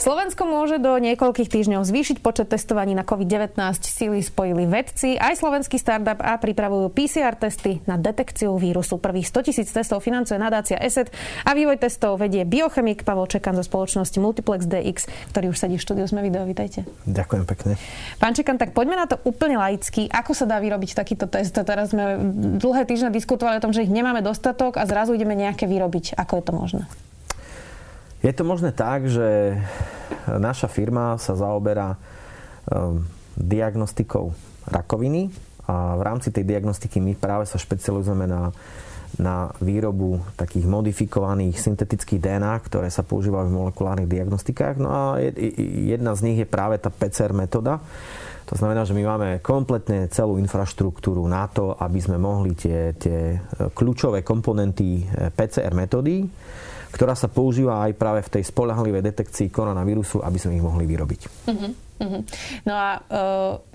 Slovensko môže do niekoľkých týždňov zvýšiť počet testovaní na COVID-19. Síly spojili vedci, aj slovenský startup a pripravujú PCR testy na detekciu vírusu. Prvých 100 tisíc testov financuje nadácia ESET a vývoj testov vedie biochemik Pavel Čekan zo spoločnosti Multiplex DX, ktorý už sedí v štúdiu. Sme video, vítajte. Ďakujem pekne. Pán Čekan, tak poďme na to úplne laicky. Ako sa dá vyrobiť takýto test? Teraz sme dlhé týždne diskutovali o tom, že ich nemáme dostatok a zrazu ideme nejaké vyrobiť. Ako je to možné? Je to možné tak, že naša firma sa zaoberá um, diagnostikou rakoviny a v rámci tej diagnostiky my práve sa špecializujeme na, na výrobu takých modifikovaných syntetických DNA, ktoré sa používajú v molekulárnych diagnostikách. No a jedna z nich je práve tá PCR metóda. To znamená, že my máme kompletne celú infraštruktúru na to, aby sme mohli tie, tie kľúčové komponenty PCR metódy ktorá sa používa aj práve v tej spolahlivej detekcii koronavírusu, aby sme ich mohli vyrobiť. Uh-huh, uh-huh. No a e,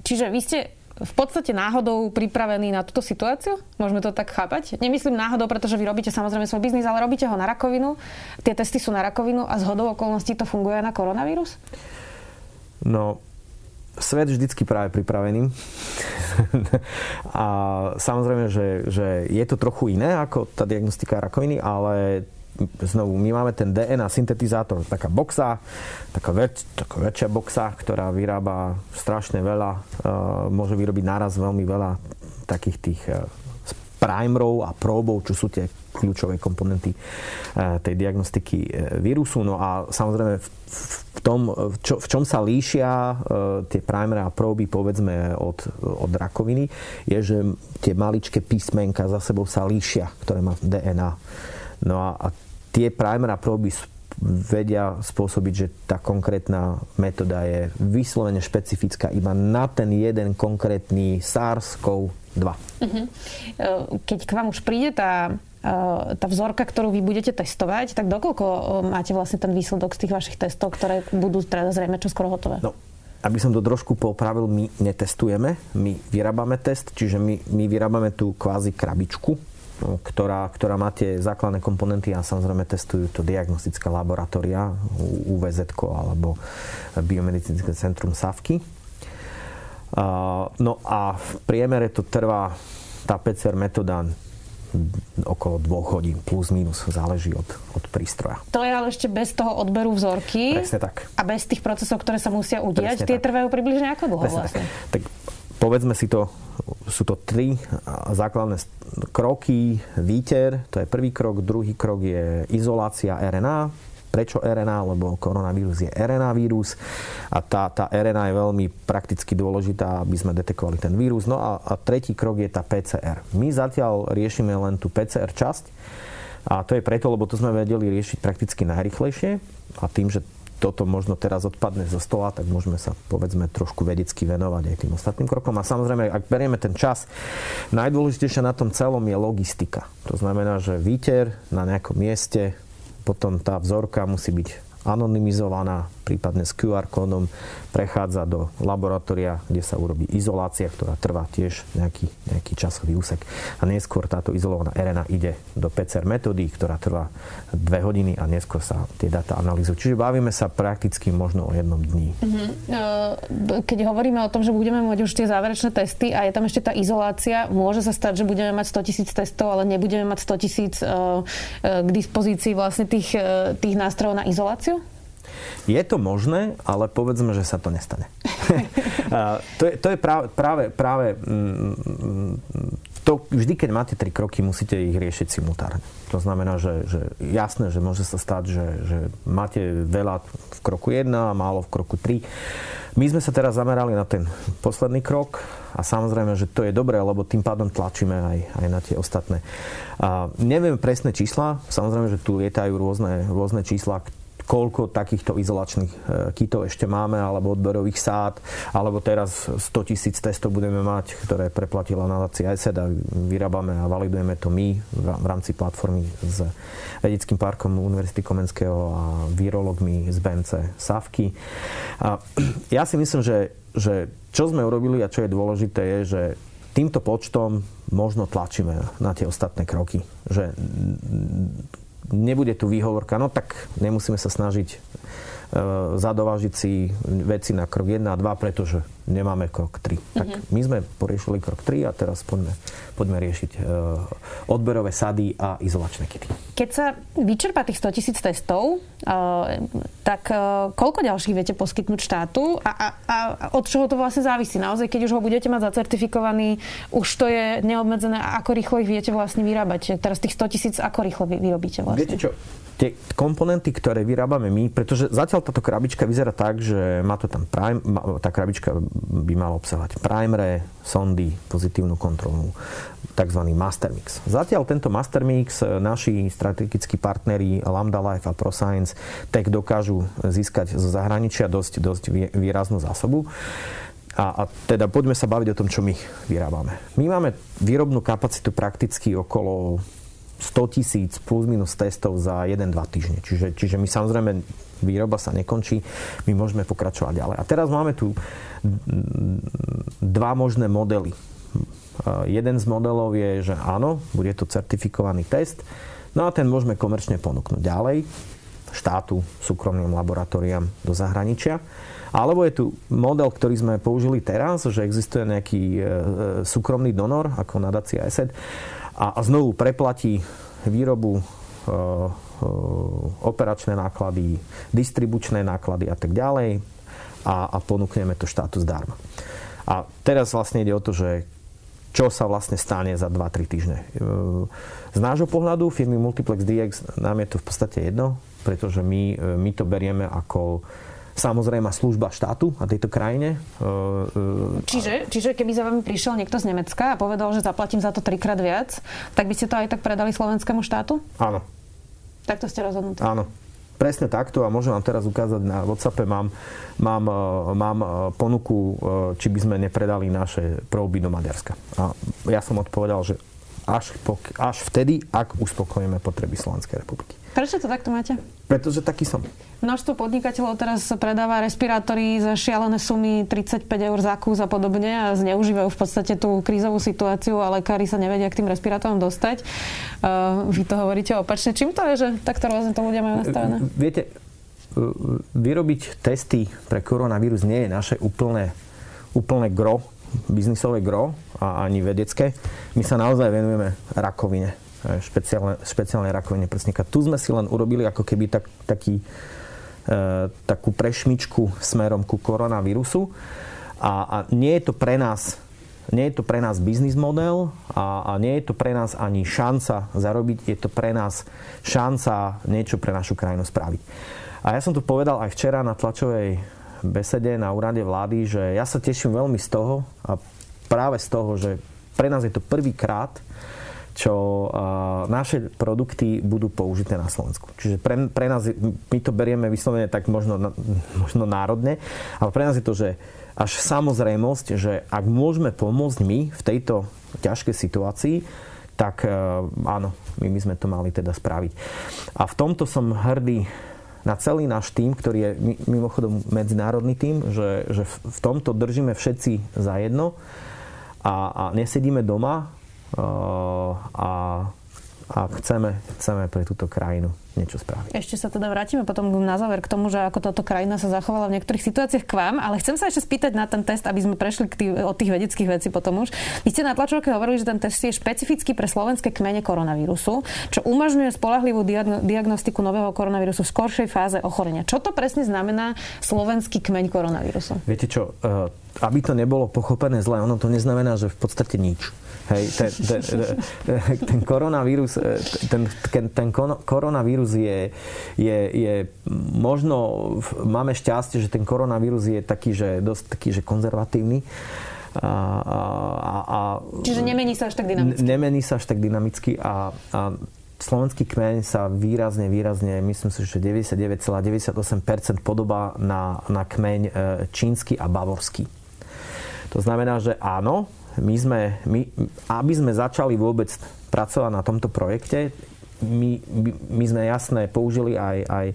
čiže vy ste v podstate náhodou pripravení na túto situáciu? Môžeme to tak chápať? Nemyslím náhodou, pretože vy robíte samozrejme svoj biznis, ale robíte ho na rakovinu. Tie testy sú na rakovinu a z hodou okolností to funguje na koronavírus? No, svet vždycky práve pripravený. a samozrejme, že, že je to trochu iné ako tá diagnostika rakoviny, ale znovu, my máme ten DNA syntetizátor, taká boxa, taká, väč, taká väčšia boxa, ktorá vyrába strašne veľa, uh, môže vyrobiť naraz veľmi veľa takých tých uh, primerov a próbov, čo sú tie kľúčové komponenty uh, tej diagnostiky vírusu. No a samozrejme v, tom, v, čo, v čom sa líšia tie primery a próby povedzme od, od rakoviny, je, že tie maličké písmenka za sebou sa líšia, ktoré má DNA. No a, a tie primer a proby vedia spôsobiť, že tá konkrétna metóda je vyslovene špecifická iba na ten jeden konkrétny SARS-CoV-2. Uh-huh. Keď k vám už príde tá e, tá vzorka, ktorú vy budete testovať, tak dokoľko e, máte vlastne ten výsledok z tých vašich testov, ktoré budú teda zrejme čo skoro hotové? No, aby som to trošku popravil, my netestujeme, my vyrábame test, čiže my, my vyrábame tú kvázi krabičku, ktorá, ktorá má tie základné komponenty a samozrejme testujú to diagnostické laboratória UVZ alebo Biomedicínske centrum SAVKY. No a v priemere to trvá tá PCR metóda okolo dvoch hodín, plus minus, záleží od, od prístroja. To je ale ešte bez toho odberu vzorky. Presne tak. A bez tých procesov, ktoré sa musia udiať, Presne tie tak. trvajú približne ako dlho Presne vlastne? Tak. tak povedzme si to, sú to tri základné kroky. Výter, to je prvý krok. Druhý krok je izolácia RNA. Prečo RNA? Lebo koronavírus je RNA vírus a tá, tá RNA je veľmi prakticky dôležitá, aby sme detekovali ten vírus. No a, a tretí krok je tá PCR. My zatiaľ riešime len tú PCR časť a to je preto, lebo to sme vedeli riešiť prakticky najrychlejšie a tým, že toto možno teraz odpadne zo stola, tak môžeme sa povedzme trošku vedecky venovať aj tým ostatným krokom. A samozrejme, ak berieme ten čas, najdôležitejšie na tom celom je logistika. To znamená, že výter na nejakom mieste, potom tá vzorka musí byť anonymizovaná, prípadne s QR kódom, prechádza do laboratória, kde sa urobí izolácia, ktorá trvá tiež nejaký, nejaký časový úsek. A neskôr táto izolovaná RNA ide do PCR metódy, ktorá trvá dve hodiny a neskôr sa tie data analýzujú. Čiže bavíme sa prakticky možno o jednom. Mhm. E, keď hovoríme o tom, že budeme mať už tie záverečné testy a je tam ešte tá izolácia, môže sa stať, že budeme mať 100 tisíc testov, ale nebudeme mať 100 tisíc e, e, k dispozícii vlastne tých, tých nástrojov na izoláciu? Je to možné, ale povedzme, že sa to nestane. to je, to je práve, práve, práve mm, to, vždy, keď máte tri kroky, musíte ich riešiť simultárne. To znamená, že, že jasné, že môže sa stať, že, že máte veľa v kroku 1 a málo v kroku 3. My sme sa teraz zamerali na ten posledný krok a samozrejme, že to je dobré, lebo tým pádom tlačíme aj, aj na tie ostatné. A neviem presné čísla, samozrejme, že tu lietajú rôzne, rôzne čísla, koľko takýchto izolačných e, kitov ešte máme, alebo odberových sád, alebo teraz 100 tisíc testov budeme mať, ktoré preplatila nadácia ESED a vyrábame a validujeme to my v rámci platformy s vedeckým parkom Univerzity Komenského a virologmi z BMC Savky. A ja si myslím, že, že čo sme urobili a čo je dôležité je, že týmto počtom možno tlačíme na tie ostatné kroky. Že nebude tu výhovorka, no tak nemusíme sa snažiť e, zadovážiť si veci na krok 1 a 2, pretože nemáme krok 3. Mm-hmm. Tak mhm. my sme poriešili krok 3 a teraz poďme, poďme riešiť uh, odberové sady a izolačné kity. Keď sa vyčerpá tých 100 tisíc testov, uh, tak uh, koľko ďalších viete poskytnúť štátu a, a, a od čoho to vlastne závisí? Naozaj, keď už ho budete mať zacertifikovaný, už to je neobmedzené a ako rýchlo ich viete vlastne vyrábať? Teraz tých 100 tisíc, ako rýchlo vy vyrobíte vlastne? Viete čo, tie komponenty, ktoré vyrábame my, pretože zatiaľ táto krabička vyzerá tak, že má to tam prime, tá krabička by mal obsahovať primere, sondy, pozitívnu kontrolu, tzv. master mix. Zatiaľ tento master mix e, naši strategickí partneri Lambda Life a ProScience tak dokážu získať zo zahraničia dosť, dosť výraznú zásobu. A, a teda poďme sa baviť o tom, čo my vyrábame. My máme výrobnú kapacitu prakticky okolo 100 tisíc plus minus testov za 1-2 týždne. Čiže, čiže my samozrejme výroba sa nekončí, my môžeme pokračovať ďalej. A teraz máme tu dva možné modely. Jeden z modelov je, že áno, bude to certifikovaný test, no a ten môžeme komerčne ponúknuť ďalej štátu, súkromným laboratóriám do zahraničia. Alebo je tu model, ktorý sme použili teraz, že existuje nejaký e, e, súkromný donor, ako nadácia ESET, a, a znovu preplatí výrobu, e, e, operačné náklady, distribučné náklady a tak ďalej a, a ponúkneme to štátu zdarma. A teraz vlastne ide o to, že čo sa vlastne stane za 2-3 týždne. E, z nášho pohľadu firmy Multiplex DX nám je to v podstate jedno, pretože my, my to berieme ako samozrejme služba štátu a tejto krajine. E, e, čiže, čiže keby za vami prišiel niekto z Nemecka a povedal, že zaplatím za to trikrát viac, tak by ste to aj tak predali slovenskému štátu? Áno. Tak to ste rozhodnutí? Áno. Presne takto a môžem vám teraz ukázať na WhatsAppe, mám, mám, e, mám ponuku, či by sme nepredali naše próby do Maďarska. A ja som odpovedal, že až, až vtedy, ak uspokojíme potreby Slovenskej republiky. Prečo to takto máte? Pretože taký som. Množstvo podnikateľov teraz predáva respirátory za šialené sumy 35 eur za kus a podobne a zneužívajú v podstate tú krízovú situáciu a lekári sa nevedia k tým respirátorom dostať. Uh, vy to hovoríte opačne. Čím to je, že takto rôzne to ľudia majú nastavené? Viete, vyrobiť testy pre koronavírus nie je naše úplné, úplné gro, biznisové gro a ani vedecké. My sa naozaj venujeme rakovine špeciálne, špeciálnej rakovine prsníka. Tu sme si len urobili ako keby tak, taký, e, takú prešmičku smerom ku koronavírusu. A, a nie je to pre nás nie je to pre nás biznis model a, a nie je to pre nás ani šanca zarobiť, je to pre nás šanca niečo pre našu krajinu spraviť. A ja som to povedal aj včera na tlačovej besede na úrade vlády, že ja sa teším veľmi z toho a práve z toho, že pre nás je to prvýkrát, čo naše produkty budú použité na Slovensku. Čiže pre, pre nás, my to berieme vyslovene tak možno, možno národne, ale pre nás je to, že až samozrejmosť, že ak môžeme pomôcť my v tejto ťažkej situácii, tak e, áno, my by sme to mali teda spraviť. A v tomto som hrdý na celý náš tým, ktorý je mimochodom medzinárodný tým, že, že v tomto držíme všetci za jedno a, a nesedíme doma, a, a chceme, chceme pre túto krajinu niečo spraviť. Ešte sa teda vrátime potom na záver k tomu, že ako táto krajina sa zachovala v niektorých situáciách k vám, ale chcem sa ešte spýtať na ten test, aby sme prešli k tých, od tých vedeckých vecí potom už. Vy ste na tlačovke hovorili, že ten test je špecifický pre slovenské kmene koronavírusu, čo umožňuje spolahlivú diagnostiku nového koronavírusu v skoršej fáze ochorenia. Čo to presne znamená slovenský kmeň koronavírusu? Viete čo, eh, aby to nebolo pochopené zle, ono to neznamená, že v podstate nič Hej, ten, ten, ten koronavírus, ten, ten, ten koronavírus je, je, je možno, máme šťastie, že ten koronavírus je taký, že dosť taký, že konzervatívny. A, a, a, Čiže nemení sa až tak dynamicky. Nemení sa až tak dynamicky a, a slovenský kmeň sa výrazne, výrazne, myslím si, že 99,98% podobá na, na kmeň e, čínsky a bavorský. To znamená, že áno, my sme, my, aby sme začali vôbec pracovať na tomto projekte, my, my sme jasné použili aj, aj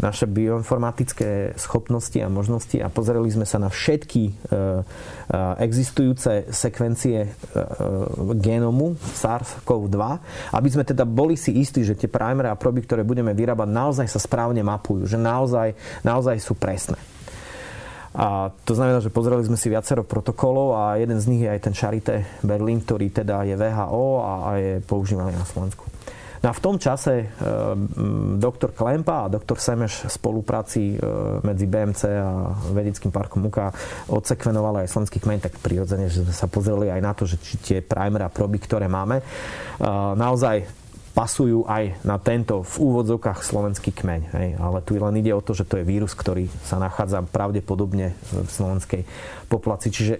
naše bioinformatické schopnosti a možnosti a pozreli sme sa na všetky e, e, existujúce sekvencie e, genomu SARS-CoV-2, aby sme teda boli si istí, že tie primary a proby, ktoré budeme vyrábať, naozaj sa správne mapujú, že naozaj, naozaj sú presné. A to znamená, že pozreli sme si viacero protokolov a jeden z nich je aj ten Charité Berlin, ktorý teda je VHO a, a je používaný na Slovensku. No a v tom čase e, doktor Klempa a doktor Semeš v spolupráci e, medzi BMC a vedeckým parkom UKA odsekvenovali aj slovenský kmeň, tak prirodzene, že sme sa pozreli aj na to, že či tie primer a proby, ktoré máme, e, naozaj pasujú aj na tento v úvodzovkách slovenský kmeň. Hej. Ale tu len ide o to, že to je vírus, ktorý sa nachádza pravdepodobne v slovenskej populácii. Čiže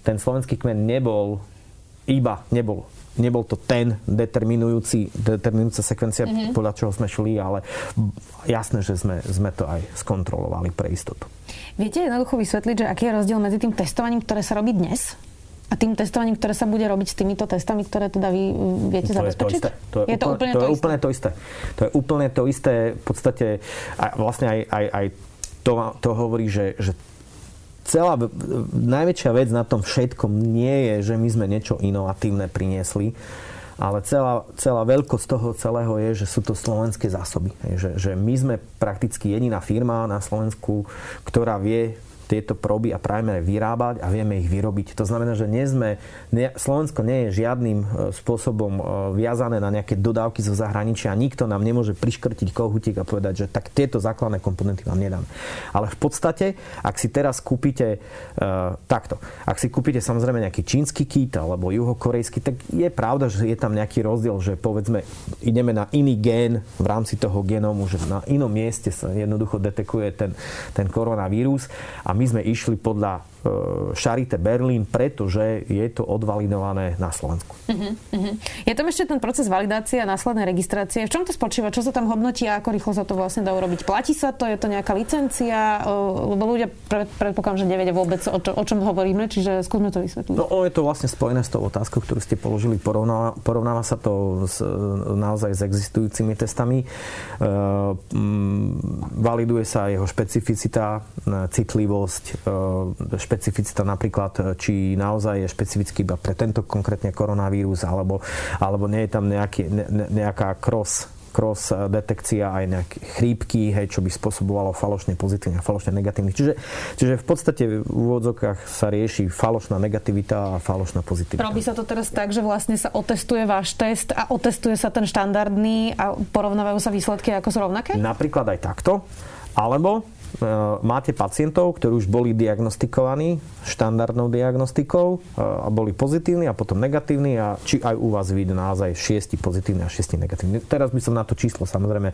ten slovenský kmeň nebol iba, nebol nebol to ten determinujúci, determinujúca sekvencia, mm-hmm. podľa čoho sme šli, ale jasné, že sme, sme to aj skontrolovali pre istotu. Viete jednoducho vysvetliť, že aký je rozdiel medzi tým testovaním, ktoré sa robí dnes a tým testovaním, ktoré sa bude robiť s týmito testami, ktoré teda vy viete to zabezpečiť? Je to, isté. to je, je úplne, to, to, je úplne to isté. To je úplne to isté. V podstate a vlastne aj, aj, aj to, to hovorí, že, že celá najväčšia vec na tom všetkom nie je, že my sme niečo inovatívne priniesli, ale celá, celá veľkosť toho celého je, že sú to slovenské zásoby. Že, že my sme prakticky jediná firma na Slovensku, ktorá vie tieto proby a primere vyrábať a vieme ich vyrobiť. To znamená, že nie sme, nie, Slovensko nie je žiadnym e, spôsobom e, viazané na nejaké dodávky zo zahraničia. Nikto nám nemôže priškrtiť kohutík a povedať, že tak tieto základné komponenty vám nedám. Ale v podstate, ak si teraz kúpite uh, takto, ak si kúpite samozrejme nejaký čínsky kit alebo juhokorejský, tak je pravda, že je tam nejaký rozdiel, že povedzme ideme na iný gén v rámci toho genómu, že na inom mieste sa jednoducho detekuje ten, ten koronavírus a sme išli podľa Charité Berlín, pretože je to odvalidované na Slovensku. Uh-huh, uh-huh. Je tam ešte ten proces validácie a následnej registrácie. V čom to spočíva? Čo sa tam hodnotí a ako rýchlo sa to vlastne dá urobiť? Platí sa to? Je to nejaká licencia? Lebo ľudia pred, predpokladám, že nevedia vôbec, o, čo, o čom hovoríme, čiže skúsme to vysvetliť. No, je to vlastne spojené s tou otázkou, ktorú ste položili. Porovnáva, porovnáva sa to s, naozaj s existujúcimi testami. E, validuje sa jeho špecificita, citlivosť, e, špecificita napríklad, e, či naozaj je špecifický iba pre tento konkrétne koronavírus, alebo, alebo nie je tam nejaký, ne, nejaká cross cross detekcia aj nejaké chrípky, hej, čo by spôsobovalo falošne pozitívne a falošne negatívne. Čiže, čiže v podstate v úvodzokách sa rieši falošná negativita a falošná pozitivita. Robí sa to teraz tak, že vlastne sa otestuje váš test a otestuje sa ten štandardný a porovnávajú sa výsledky ako sú rovnaké? Napríklad aj takto. Alebo E, máte pacientov, ktorí už boli diagnostikovaní štandardnou diagnostikou e, a boli pozitívni a potom negatívni a či aj u vás vyjde naozaj 6 pozitívni a 6 negatívni. Teraz by som na to číslo samozrejme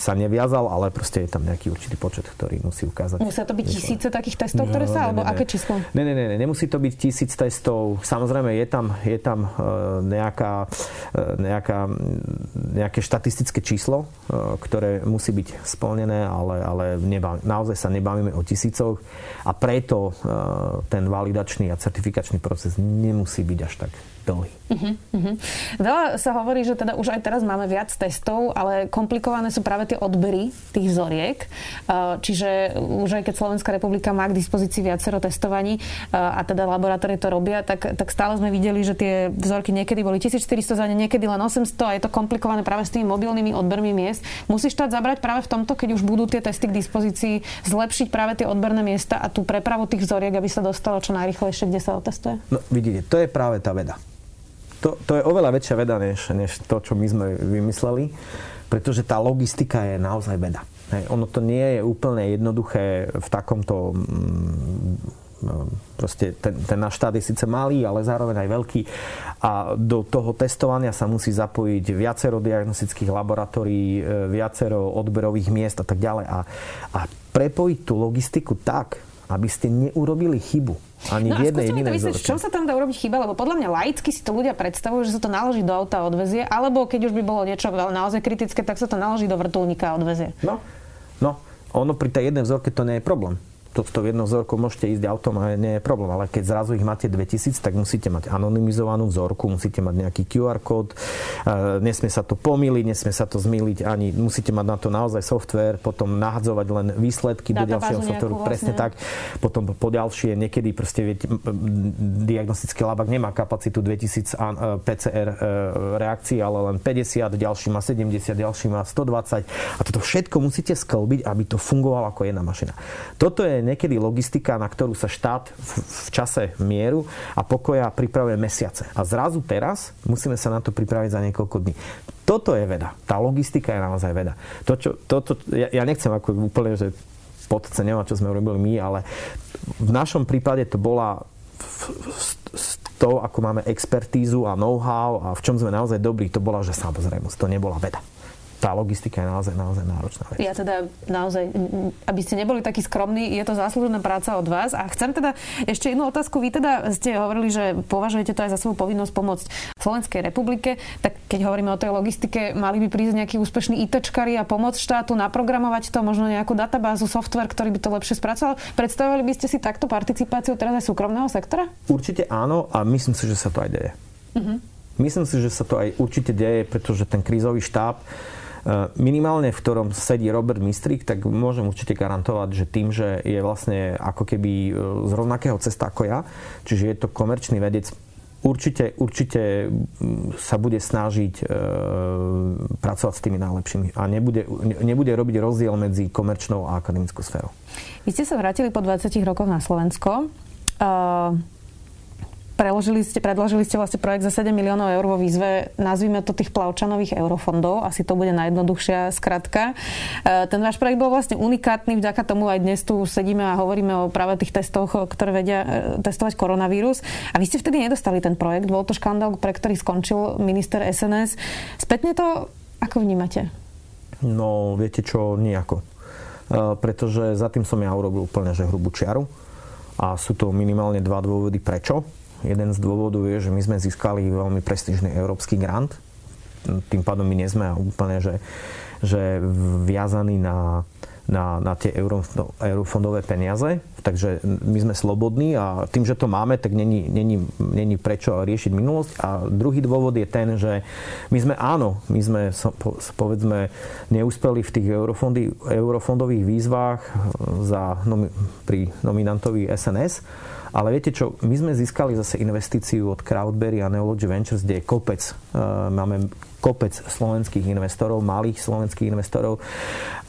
sa neviazal, ale proste je tam nejaký určitý počet, ktorý musí ukázať. Musia to byť tisíce takých testov, ktoré sa, no, alebo ne, aké číslo? Ne, ne, ne, nemusí to byť tisíc testov. Samozrejme je tam, je tam e, nejaká, nejaká, nejaké štatistické číslo, ktoré musí byť splnené, ale, ale neba, naozaj sa nebavíme o tisícoch a preto e, ten validačný a certifikačný proces nemusí byť až tak dlhý. Uh-huh, uh-huh. Veľa sa hovorí, že teda už aj teraz máme viac testov, ale komplikované sú práve tie odbery tých vzoriek. Uh, čiže už aj keď Slovenská republika má k dispozícii viacero testovaní uh, a teda laboratórie to robia, tak, tak stále sme videli, že tie vzorky niekedy boli 1400 za ne, niekedy len 800 a je to komplikované práve s tými mobilnými odbermi miest. Musí štát zabrať práve v tomto, keď už budú tie testy k dispozícii, zlepšiť práve tie odberné miesta a tú prepravu tých vzoriek, aby sa dostalo čo najrychlejšie, kde sa otestuje? No vidíte, to je práve tá veda to, to je oveľa väčšia veda, než, než to, čo my sme vymysleli, pretože tá logistika je naozaj veda. Hej, ono to nie je úplne jednoduché v takomto mm, proste ten, ten náš štát je síce malý, ale zároveň aj veľký a do toho testovania sa musí zapojiť viacero diagnostických laboratórií, e, viacero odberových miest a tak ďalej a, a prepojiť tú logistiku tak, aby ste neurobili chybu. Ani no v jednej jedinej vzorke. v čom sa tam dá urobiť chyba? Lebo podľa mňa laicky si to ľudia predstavujú, že sa to naloží do auta a odvezie, alebo keď už by bolo niečo naozaj kritické, tak sa to naloží do vrtulníka a odvezie. No, no, ono pri tej jednej vzorke to nie je problém to, to jedno vzorku môžete ísť autom a nie je problém, ale keď zrazu ich máte 2000, tak musíte mať anonymizovanú vzorku, musíte mať nejaký QR kód, e, nesmie sa to pomýliť, nesmie sa to zmýliť, ani musíte mať na to naozaj software, potom nahadzovať len výsledky do ďalšieho softwareu, vlastne. presne tak. Potom po ďalšie, niekedy proste viete, diagnostický labak nemá kapacitu 2000 PCR e, reakcií, ale len 50, ďalší má 70, ďalší má 120 a toto všetko musíte sklbiť, aby to fungovalo ako jedna mašina. Toto je niekedy logistika, na ktorú sa štát v, čase mieru a pokoja pripravuje mesiace. A zrazu teraz musíme sa na to pripraviť za niekoľko dní. Toto je veda. Tá logistika je naozaj veda. To, čo, to, to, ja, ja nechcem ako úplne, že podceňovať, čo sme urobili my, ale v našom prípade to bola to, ako máme expertízu a know-how a v čom sme naozaj dobrí, to bola, že samozrejmosť, to nebola veda tá logistika je naozaj, naozaj náročná vec. Ja teda naozaj, aby ste neboli takí skromní, je to záslužná práca od vás. A chcem teda ešte jednu otázku. Vy teda ste hovorili, že považujete to aj za svoju povinnosť pomôcť Slovenskej republike. Tak keď hovoríme o tej logistike, mali by prísť nejakí úspešní ITčkari a pomôcť štátu naprogramovať to, možno nejakú databázu, software, ktorý by to lepšie spracoval. Predstavovali by ste si takto participáciu teraz aj súkromného sektora? Určite áno a myslím si, že sa to aj deje. Uh-huh. Myslím si, že sa to aj určite deje, pretože ten krízový štáb minimálne v ktorom sedí Robert Mistrik, tak môžem určite garantovať, že tým, že je vlastne ako keby eh, z rovnakého cesta ako ja, čiže je to komerčný vedec, určite, určite mm, sa bude snažiť e, pracovať s tými najlepšími a nebude, nebude robiť rozdiel medzi komerčnou a akademickou sférou. Vy ste sa vrátili po 20 rokoch na Slovensko. Uh, Preložili ste, predložili ste vlastne projekt za 7 miliónov eur vo výzve, nazvime to tých plavčanových eurofondov, asi to bude najjednoduchšia skratka. E, ten váš projekt bol vlastne unikátny, vďaka tomu aj dnes tu sedíme a hovoríme o práve tých testoch, ktoré vedia e, testovať koronavírus. A vy ste vtedy nedostali ten projekt, bol to škandál, pre ktorý skončil minister SNS. Spätne to ako vnímate? No, viete čo, nejako. E, pretože za tým som ja urobil úplne že hrubú čiaru. A sú to minimálne dva dôvody prečo. Jeden z dôvodov je, že my sme získali veľmi prestížny európsky grant. Tým pádom my nie sme úplne, že, že viazaní na, na, na tie euro, eurofondové peniaze. Takže my sme slobodní a tým, že to máme, tak není, není, není prečo riešiť minulosť. A druhý dôvod je ten, že my sme áno, my sme povedzme neúspeli v tých eurofondových výzvach za, pri nominantovi SNS ale viete čo, my sme získali zase investíciu od Crowdberry a Neology Ventures, kde je kopec, uh, máme kopec slovenských investorov, malých slovenských investorov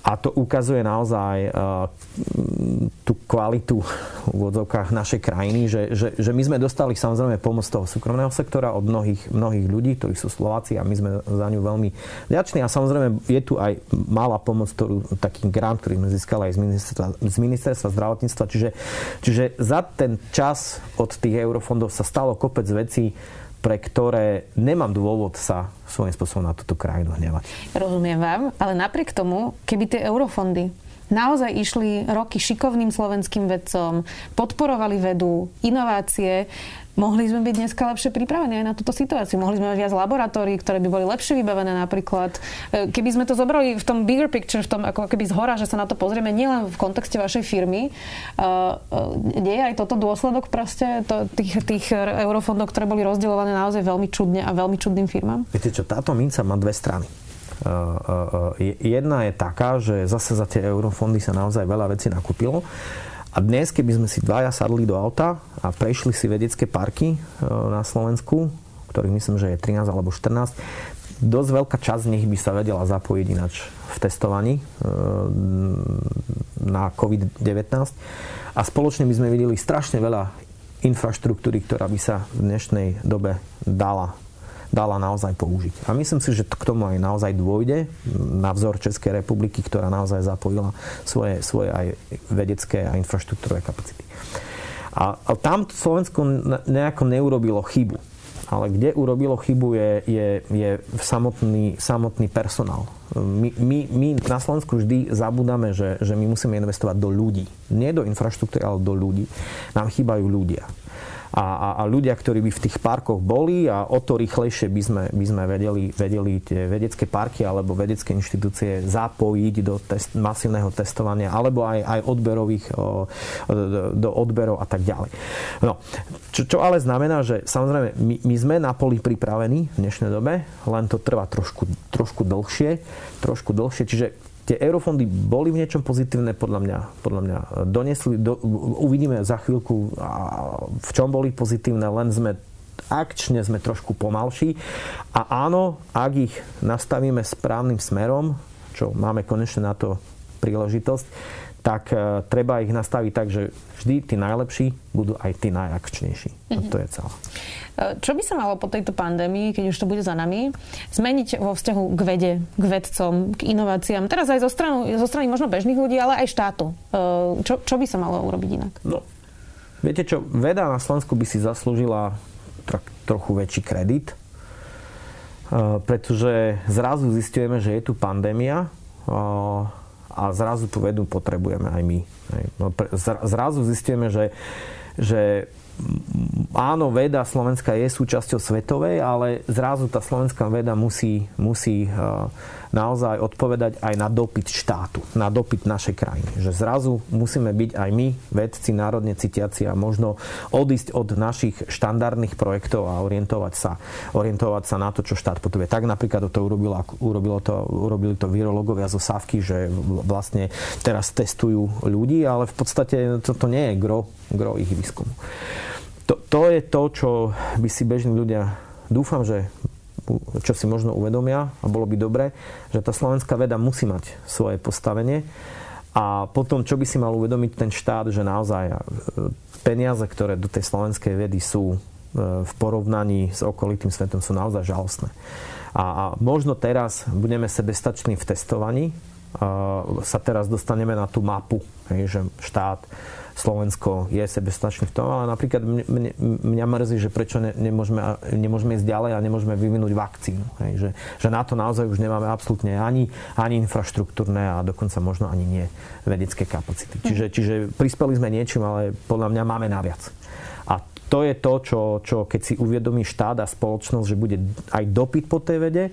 a to ukazuje naozaj uh, tú kvalitu v odzovkách našej krajiny, že, že, že my sme dostali samozrejme pomoc toho súkromného sektora od mnohých, mnohých ľudí, ktorí sú Slováci a my sme za ňu veľmi vďační a samozrejme je tu aj malá pomoc, ktorú, taký grant, ktorý sme získali aj z ministerstva, z ministerstva zdravotníctva. Čiže, čiže za ten čas od tých eurofondov sa stalo kopec vecí, pre ktoré nemám dôvod sa svojím spôsobom na túto krajinu hnevať. Rozumiem vám, ale napriek tomu, keby tie eurofondy naozaj išli roky šikovným slovenským vedcom, podporovali vedu, inovácie, mohli sme byť dneska lepšie pripravení aj na túto situáciu. Mohli sme mať viac laboratórií, ktoré by boli lepšie vybavené napríklad. E, keby sme to zobrali v tom bigger picture, v tom ako keby zhora, že sa na to pozrieme nielen v kontexte vašej firmy, nie je aj toto dôsledok proste to, tých, tých eurofondov, ktoré boli rozdeľované naozaj veľmi čudne a veľmi čudným firmám? Viete čo, táto minca má dve strany. Uh, uh, jedna je taká, že zase za tie eurofondy sa naozaj veľa vecí nakúpilo a dnes, keby sme si dvaja sadli do auta a prešli si vedecké parky e, na Slovensku, ktorých myslím, že je 13 alebo 14, dosť veľká časť z nich by sa vedela zapojiť ináč v testovaní e, na COVID-19. A spoločne by sme videli strašne veľa infraštruktúry, ktorá by sa v dnešnej dobe dala dala naozaj použiť. A myslím si, že k tomu aj naozaj dôjde na vzor Českej republiky, ktorá naozaj zapojila svoje, svoje aj vedecké a infraštruktúrové kapacity. A, a tam Slovensko nejako neurobilo chybu. ale kde urobilo chybu je, je, je samotný, samotný personál. My, my, my na Slovensku vždy zabudáme, že, že my musíme investovať do ľudí. Nie do infraštruktúry, ale do ľudí. Nám chýbajú ľudia a, a, a ľudia, ktorí by v tých parkoch boli a o to rýchlejšie by sme, by sme vedeli, vedeli tie vedecké parky alebo vedecké inštitúcie zapojiť do test, masívneho testovania alebo aj, aj odberových o, do, do odberov a tak ďalej. No, čo, čo ale znamená, že samozrejme my, my sme na poli pripravení v dnešnej dobe, len to trvá trošku, trošku dlhšie, trošku dlhšie, čiže tie eurofondy boli v niečom pozitívne, podľa mňa, podľa mňa donesli, do, uvidíme za chvíľku, v čom boli pozitívne, len sme akčne sme trošku pomalší. A áno, ak ich nastavíme správnym smerom, čo máme konečne na to príležitosť, tak e, treba ich nastaviť tak, že vždy tí najlepší budú aj tí najakčnejší. Mm-hmm. A to je celé. Čo by sa malo po tejto pandémii, keď už to bude za nami, zmeniť vo vzťahu k vede, k vedcom, k inováciám? Teraz aj zo, stranu, zo strany možno bežných ľudí, ale aj štátu. E, čo, čo by sa malo urobiť inak? No, viete čo, veda na Slovensku by si zaslúžila tro, trochu väčší kredit, e, pretože zrazu zistujeme, že je tu pandémia e, a zrazu tú vedu potrebujeme aj my. No, zrazu zistujeme, že, že áno, veda slovenská je súčasťou svetovej, ale zrazu tá slovenská veda musí, musí eh, naozaj odpovedať aj na dopyt štátu, na dopyt našej krajiny. Že zrazu musíme byť aj my, vedci, národne citiaci a možno odísť od našich štandardných projektov a orientovať sa, orientovať sa na to, čo štát potrebuje. Tak napríklad to urobilo, urobilo to, urobili to virológovia zo Sávky, že vlastne teraz testujú ľudí, ale v podstate toto nie je gro, gro ich výskumu. To, to je to, čo by si bežní ľudia dúfam, že čo si možno uvedomia a bolo by dobre, že tá slovenská veda musí mať svoje postavenie a potom, čo by si mal uvedomiť ten štát, že naozaj e, peniaze, ktoré do tej slovenskej vedy sú e, v porovnaní s okolitým svetom sú naozaj žalostné. A, a možno teraz budeme sebestační v testovaní, sa teraz dostaneme na tú mapu, hej, že štát Slovensko je sebestačný v tom, ale napríklad mne, mňa mrzí, že prečo ne, nemôžeme, nemôžeme ísť ďalej a nemôžeme vyvinúť vakcínu. Hej, že, že na to naozaj už nemáme absolútne ani, ani infraštruktúrne a dokonca možno ani nie vedecké kapacity. Čiže, čiže prispeli sme niečím, ale podľa mňa máme naviac. A to je to, čo, čo keď si uvedomí štát a spoločnosť, že bude aj dopyt po tej vede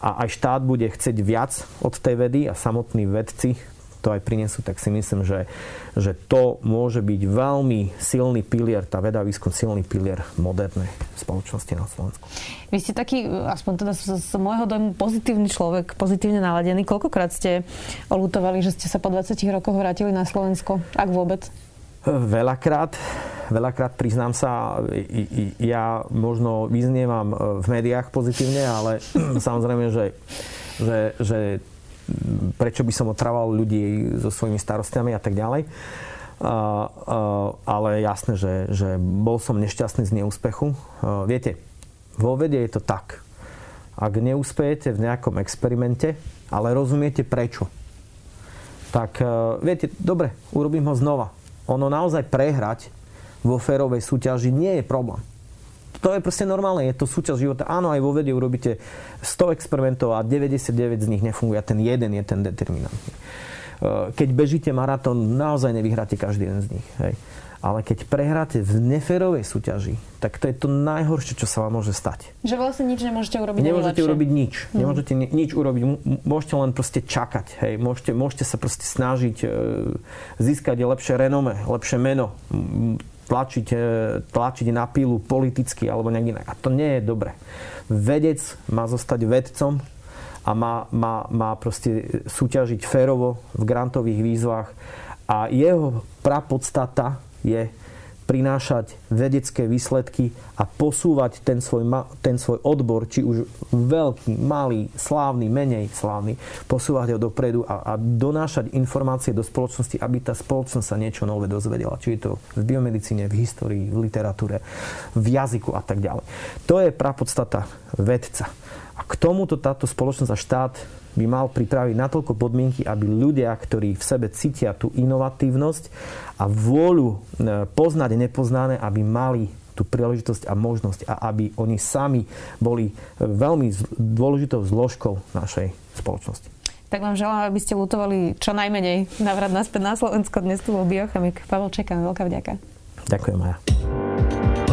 a aj štát bude chcieť viac od tej vedy a samotní vedci to aj prinesú, tak si myslím, že, že to môže byť veľmi silný pilier, tá veda výskum silný pilier modernej spoločnosti na Slovensku. Vy ste taký, aspoň teda z, z môjho dojmu, pozitívny človek, pozitívne naladený. Koľkokrát ste olutovali, že ste sa po 20 rokoch vrátili na Slovensko, ak vôbec? Veľakrát, veľakrát priznám sa, ja možno vyznievam v médiách pozitívne, ale samozrejme, že, že, že prečo by som otrával ľudí so svojimi starostiami a tak ďalej. Uh, uh, ale jasné, že, že bol som nešťastný z neúspechu. Uh, viete, vo vede je to tak. Ak neúspejete v nejakom experimente, ale rozumiete prečo, tak uh, viete, dobre, urobím ho znova. Ono naozaj prehrať vo férovej súťaži nie je problém to je proste normálne, je to súčasť života. Áno, aj vo vede urobíte 100 experimentov a 99 z nich nefunguje a ten jeden je ten determinantný. Eh, keď bežíte maratón, naozaj nevyhráte každý jeden z nich. Hej. Ale keď prehráte v neférovej súťaži, tak to je to najhoršie, čo sa vám môže stať. Že vlastne nič nemôžete urobiť Nemôžete urobiť nič. Hmm. Nemôžete nič urobiť. Môžete len proste čakať. Hej. Môžete, môžete sa proste snažiť e, získať lepšie renome, lepšie meno tlačiť, e, tlačiť na pílu politicky alebo nejak inak. A to nie je dobre. Vedec má zostať vedcom a má, má, má proste súťažiť férovo v grantových výzvach a jeho prapodstata je prinášať vedecké výsledky a posúvať ten svoj, ten svoj odbor, či už veľký, malý, slávny, menej slávny, posúvať ho dopredu a, a donášať informácie do spoločnosti, aby tá spoločnosť sa niečo nové dozvedela. Či je to v biomedicíne, v histórii, v literatúre, v jazyku a tak ďalej. To je prapodstata vedca. A k tomuto táto spoločnosť a štát by mal pripraviť natoľko podmienky, aby ľudia, ktorí v sebe cítia tú inovatívnosť a vôľu e, poznať nepoznané, aby mali tú príležitosť a možnosť a aby oni sami boli veľmi dôležitou zložkou našej spoločnosti. Tak vám želám, aby ste lutovali čo najmenej navrat naspäť na Slovensko. Dnes tu bol biochemik Pavel Čekan. Veľká vďaka. Ďakujem, Maja.